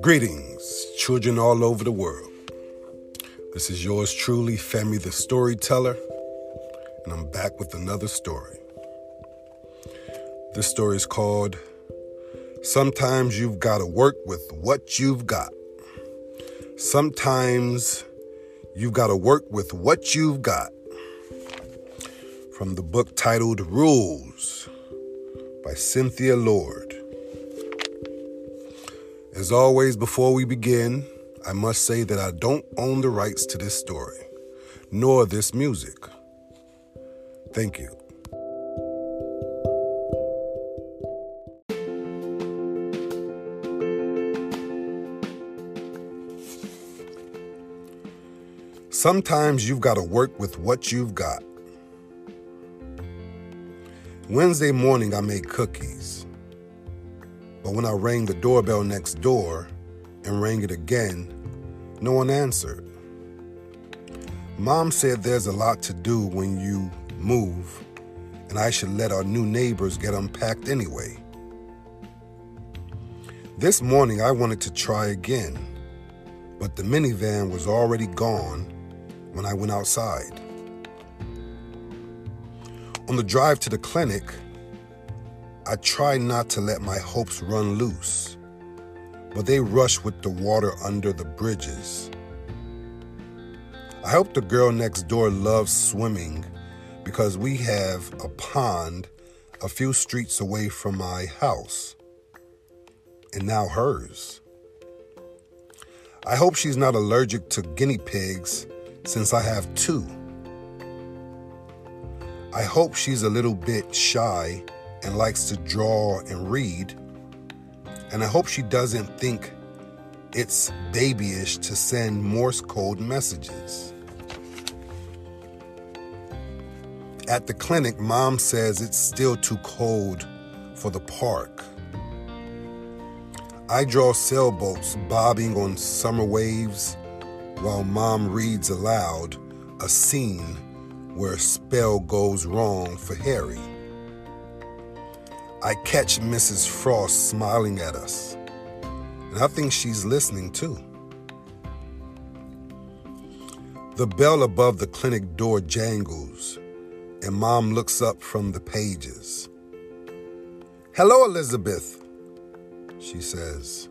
Greetings, children all over the world. This is yours truly, Femi the Storyteller, and I'm back with another story. This story is called Sometimes You've Got to Work with What You've Got. Sometimes you've got to work with what you've got. From the book titled Rules by Cynthia Lord. As always, before we begin, I must say that I don't own the rights to this story, nor this music. Thank you. Sometimes you've got to work with what you've got. Wednesday morning, I made cookies. But when I rang the doorbell next door and rang it again, no one answered. Mom said there's a lot to do when you move, and I should let our new neighbors get unpacked anyway. This morning, I wanted to try again, but the minivan was already gone when I went outside. On the drive to the clinic, I try not to let my hopes run loose, but they rush with the water under the bridges. I hope the girl next door loves swimming because we have a pond a few streets away from my house, and now hers. I hope she's not allergic to guinea pigs since I have two. I hope she's a little bit shy and likes to draw and read. And I hope she doesn't think it's babyish to send Morse code messages. At the clinic, mom says it's still too cold for the park. I draw sailboats bobbing on summer waves while mom reads aloud a scene where a spell goes wrong for Harry. I catch Mrs. Frost smiling at us, and I think she's listening too. The bell above the clinic door jangles, and Mom looks up from the pages. Hello, Elizabeth, she says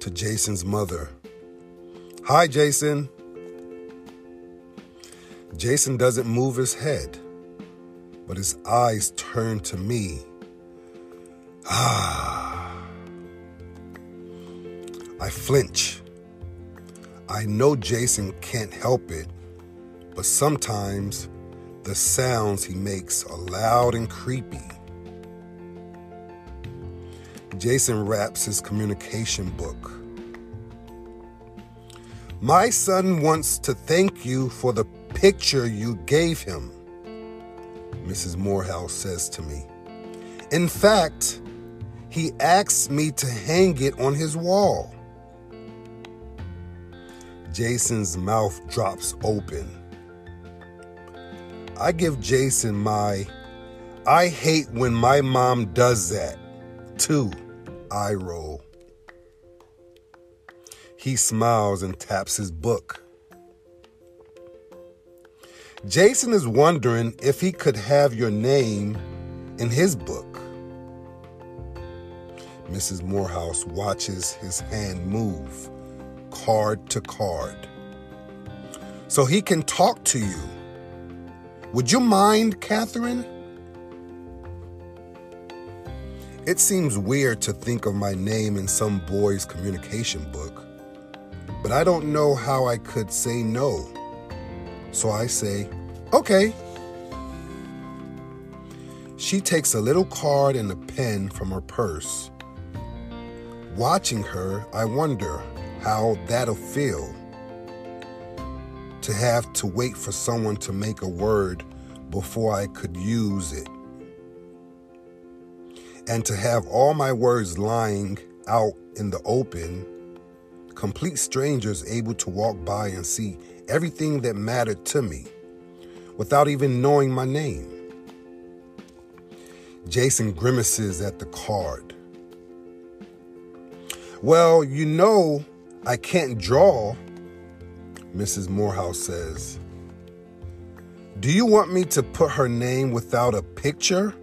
to Jason's mother Hi, Jason. Jason doesn't move his head, but his eyes turn to me. Ah. I flinch. I know Jason can't help it, but sometimes the sounds he makes are loud and creepy. Jason wraps his communication book my son wants to thank you for the picture you gave him, Mrs. Morehouse says to me. In fact, he asked me to hang it on his wall. Jason's mouth drops open. I give Jason my I hate when my mom does that, too, I roll. He smiles and taps his book. Jason is wondering if he could have your name in his book. Mrs. Morehouse watches his hand move, card to card, so he can talk to you. Would you mind, Catherine? It seems weird to think of my name in some boy's communication book but I don't know how I could say no. So I say, okay. She takes a little card and a pen from her purse. Watching her, I wonder how that'll feel to have to wait for someone to make a word before I could use it. And to have all my words lying out in the open complete strangers able to walk by and see everything that mattered to me without even knowing my name. Jason grimaces at the card. Well, you know, I can't draw, Mrs. Morehouse says. Do you want me to put her name without a picture?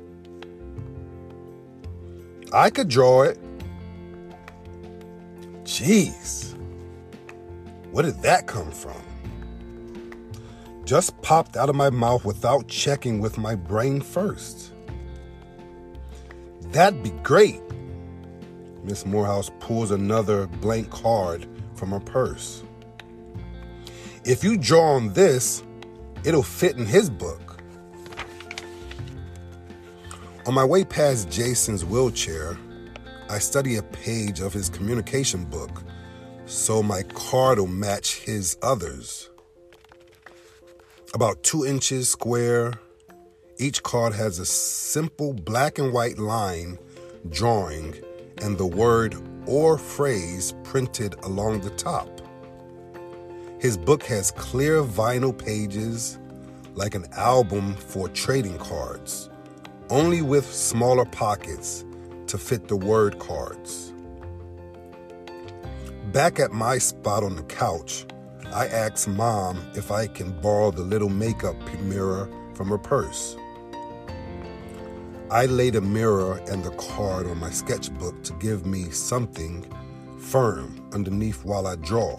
I could draw it. Jeez, where did that come from? Just popped out of my mouth without checking with my brain first. That'd be great. Miss Morehouse pulls another blank card from her purse. If you draw on this, it'll fit in his book. On my way past Jason's wheelchair, I study a page of his communication book so my card will match his others. About two inches square, each card has a simple black and white line drawing and the word or phrase printed along the top. His book has clear vinyl pages like an album for trading cards, only with smaller pockets to fit the word cards. Back at my spot on the couch, I asked mom if I can borrow the little makeup mirror from her purse. I laid a mirror and the card on my sketchbook to give me something firm underneath while I draw.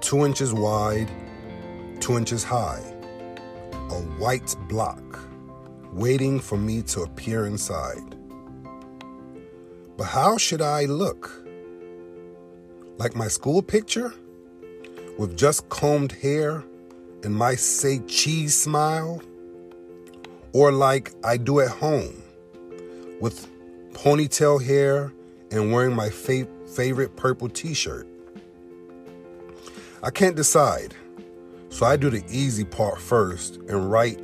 Two inches wide, two inches high, a white block waiting for me to appear inside. But how should I look? Like my school picture? With just combed hair and my say cheese smile? Or like I do at home, with ponytail hair and wearing my fa- favorite purple t shirt? I can't decide, so I do the easy part first and write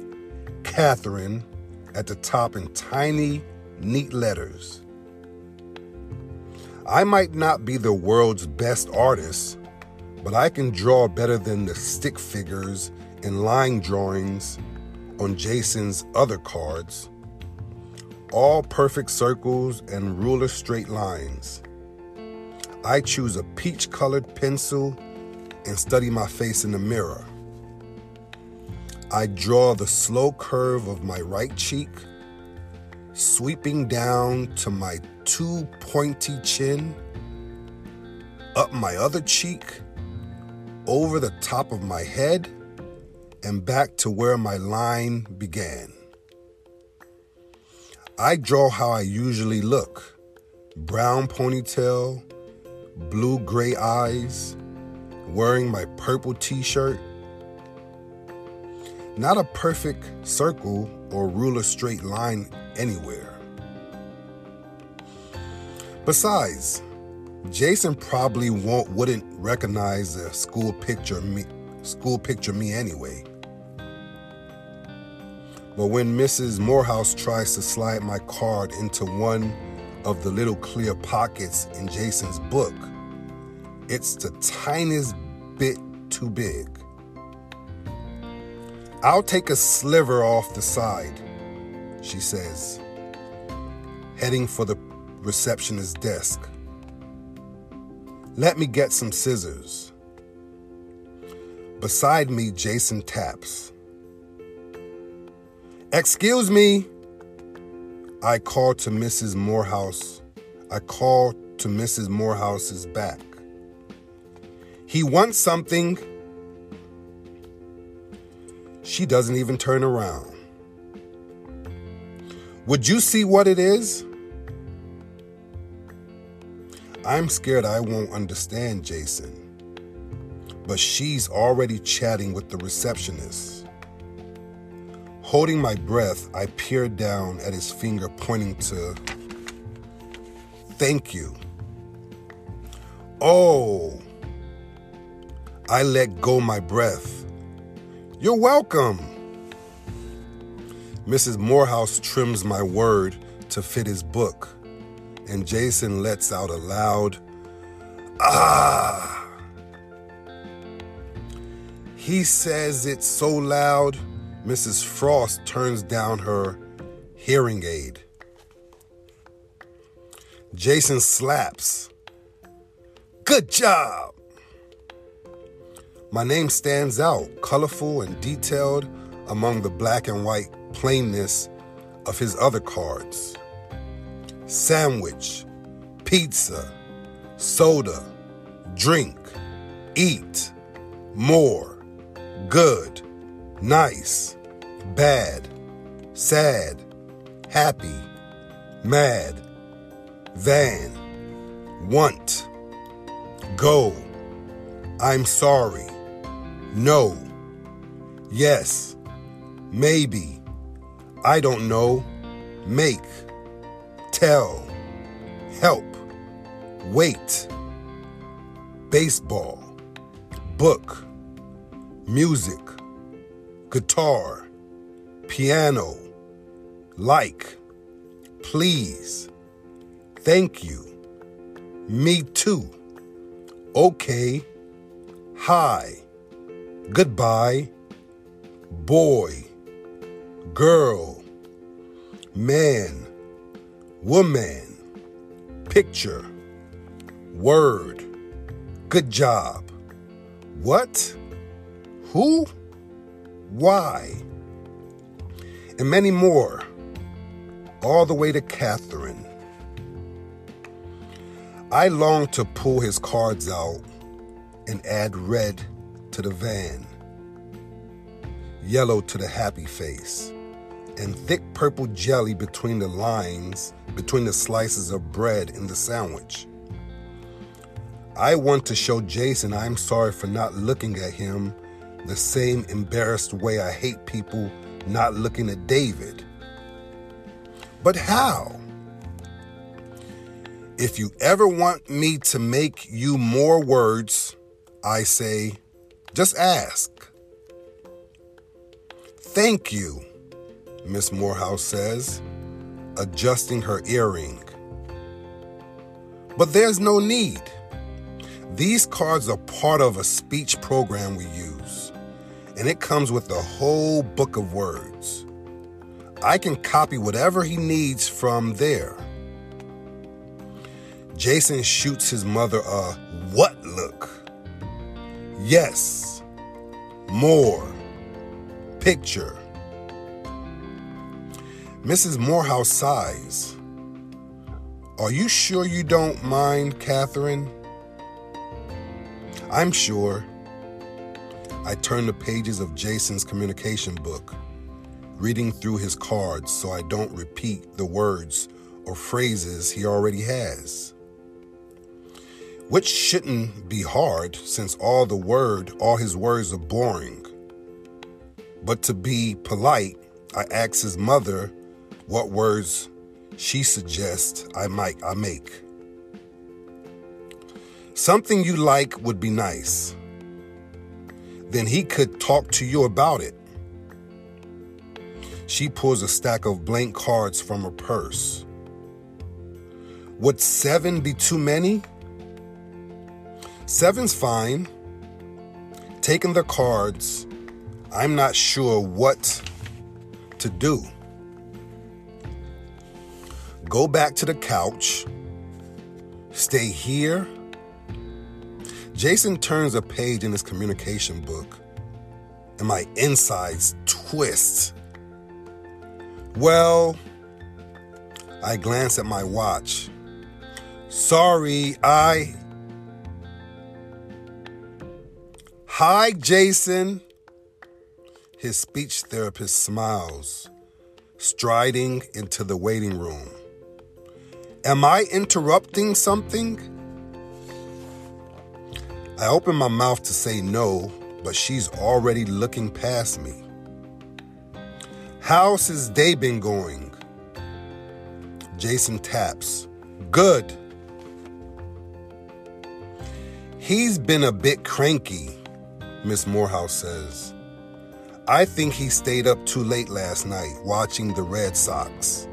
Catherine at the top in tiny, neat letters. I might not be the world's best artist, but I can draw better than the stick figures and line drawings on Jason's other cards. All perfect circles and ruler straight lines. I choose a peach colored pencil and study my face in the mirror. I draw the slow curve of my right cheek, sweeping down to my two pointy chin, up my other cheek, over the top of my head, and back to where my line began. I draw how I usually look brown ponytail, blue gray eyes, wearing my purple t shirt not a perfect circle or ruler straight line anywhere. Besides, Jason probably won't wouldn't recognize the school picture me school picture me anyway. But when Mrs. Morehouse tries to slide my card into one of the little clear pockets in Jason's book, it's the tiniest bit too big. I'll take a sliver off the side, she says, heading for the receptionist's desk. Let me get some scissors. Beside me, Jason taps. Excuse me. I call to Mrs. Morehouse. I call to Mrs. Morehouse's back. He wants something. She doesn't even turn around. Would you see what it is? I'm scared I won't understand Jason, but she's already chatting with the receptionist. Holding my breath, I peer down at his finger pointing to thank you. Oh, I let go my breath. You're welcome. Mrs. Morehouse trims my word to fit his book, and Jason lets out a loud, ah. He says it so loud, Mrs. Frost turns down her hearing aid. Jason slaps. Good job! My name stands out, colorful and detailed among the black and white plainness of his other cards. Sandwich, pizza, soda, drink, eat, more, good, nice, bad, sad, happy, mad, van, want, go, I'm sorry, no, yes, maybe, I don't know, make, tell, help, wait, baseball, book, music, guitar, piano, like, please, thank you, me too, okay, hi, goodbye, boy, girl, man, woman, picture, word, good job, what, who, why, and many more, all the way to Catherine. I long to pull his cards out and add red to the van, yellow to the happy face, and thick purple jelly between the lines, between the slices of bread in the sandwich. I want to show Jason I'm sorry for not looking at him the same embarrassed way I hate people not looking at David. But how? If you ever want me to make you more words, I say, just ask. Thank you, Miss Morehouse says, adjusting her earring. But there's no need. These cards are part of a speech program we use, and it comes with the whole book of words. I can copy whatever he needs from there. Jason shoots his mother a what look. Yes, more, picture. Mrs. Morehouse sighs. Are you sure you don't mind, Catherine? I'm sure. I turn the pages of Jason's communication book, reading through his cards so I don't repeat the words or phrases he already has. Which shouldn't be hard since all the word, all his words are boring. But to be polite, I ask his mother what words she suggests I might I make. Something you like would be nice. Then he could talk to you about it. She pulls a stack of blank cards from her purse. Would seven be too many? Seven's fine. Taking the cards, I'm not sure what to do. Go back to the couch. Stay here Jason turns a page in his communication book, and my insides twist. Well, I glance at my watch. Sorry, I. Hi, Jason. His speech therapist smiles, striding into the waiting room. Am I interrupting something? I open my mouth to say no, but she's already looking past me. How's his day been going? Jason taps. Good. He's been a bit cranky, Miss Morehouse says. I think he stayed up too late last night watching the Red Sox.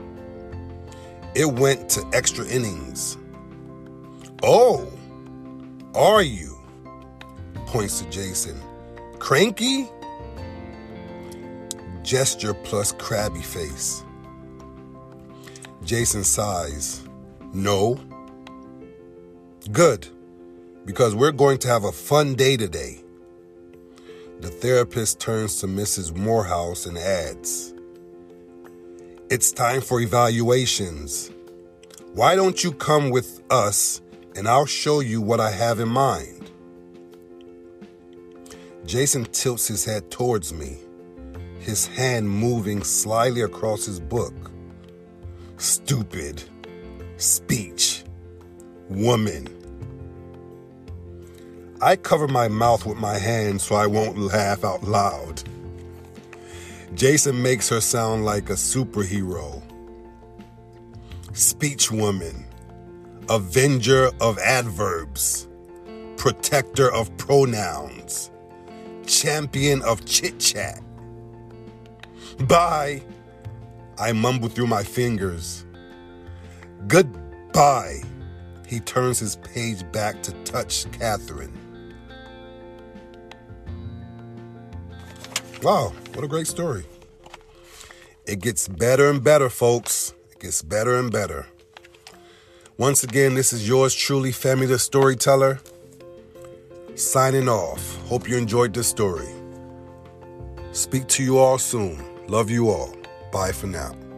It went to extra innings. Oh, are you? Points to Jason. Cranky? Gesture plus crabby face. Jason sighs. No. Good, because we're going to have a fun day today. The therapist turns to Mrs. Morehouse and adds, It's time for evaluations. Why don't you come with us and I'll show you what I have in mind? Jason tilts his head towards me, his hand moving slyly across his book. Stupid. Speech. Woman. I cover my mouth with my hand so I won't laugh out loud. Jason makes her sound like a superhero. Speech woman, avenger of adverbs, protector of pronouns, champion of chit chat. Bye. I mumble through my fingers. Goodbye. He turns his page back to touch Catherine. Wow, what a great story. It gets better and better, folks. It gets better and better. Once again, this is yours truly, Femi the Storyteller, signing off. Hope you enjoyed this story. Speak to you all soon. Love you all. Bye for now.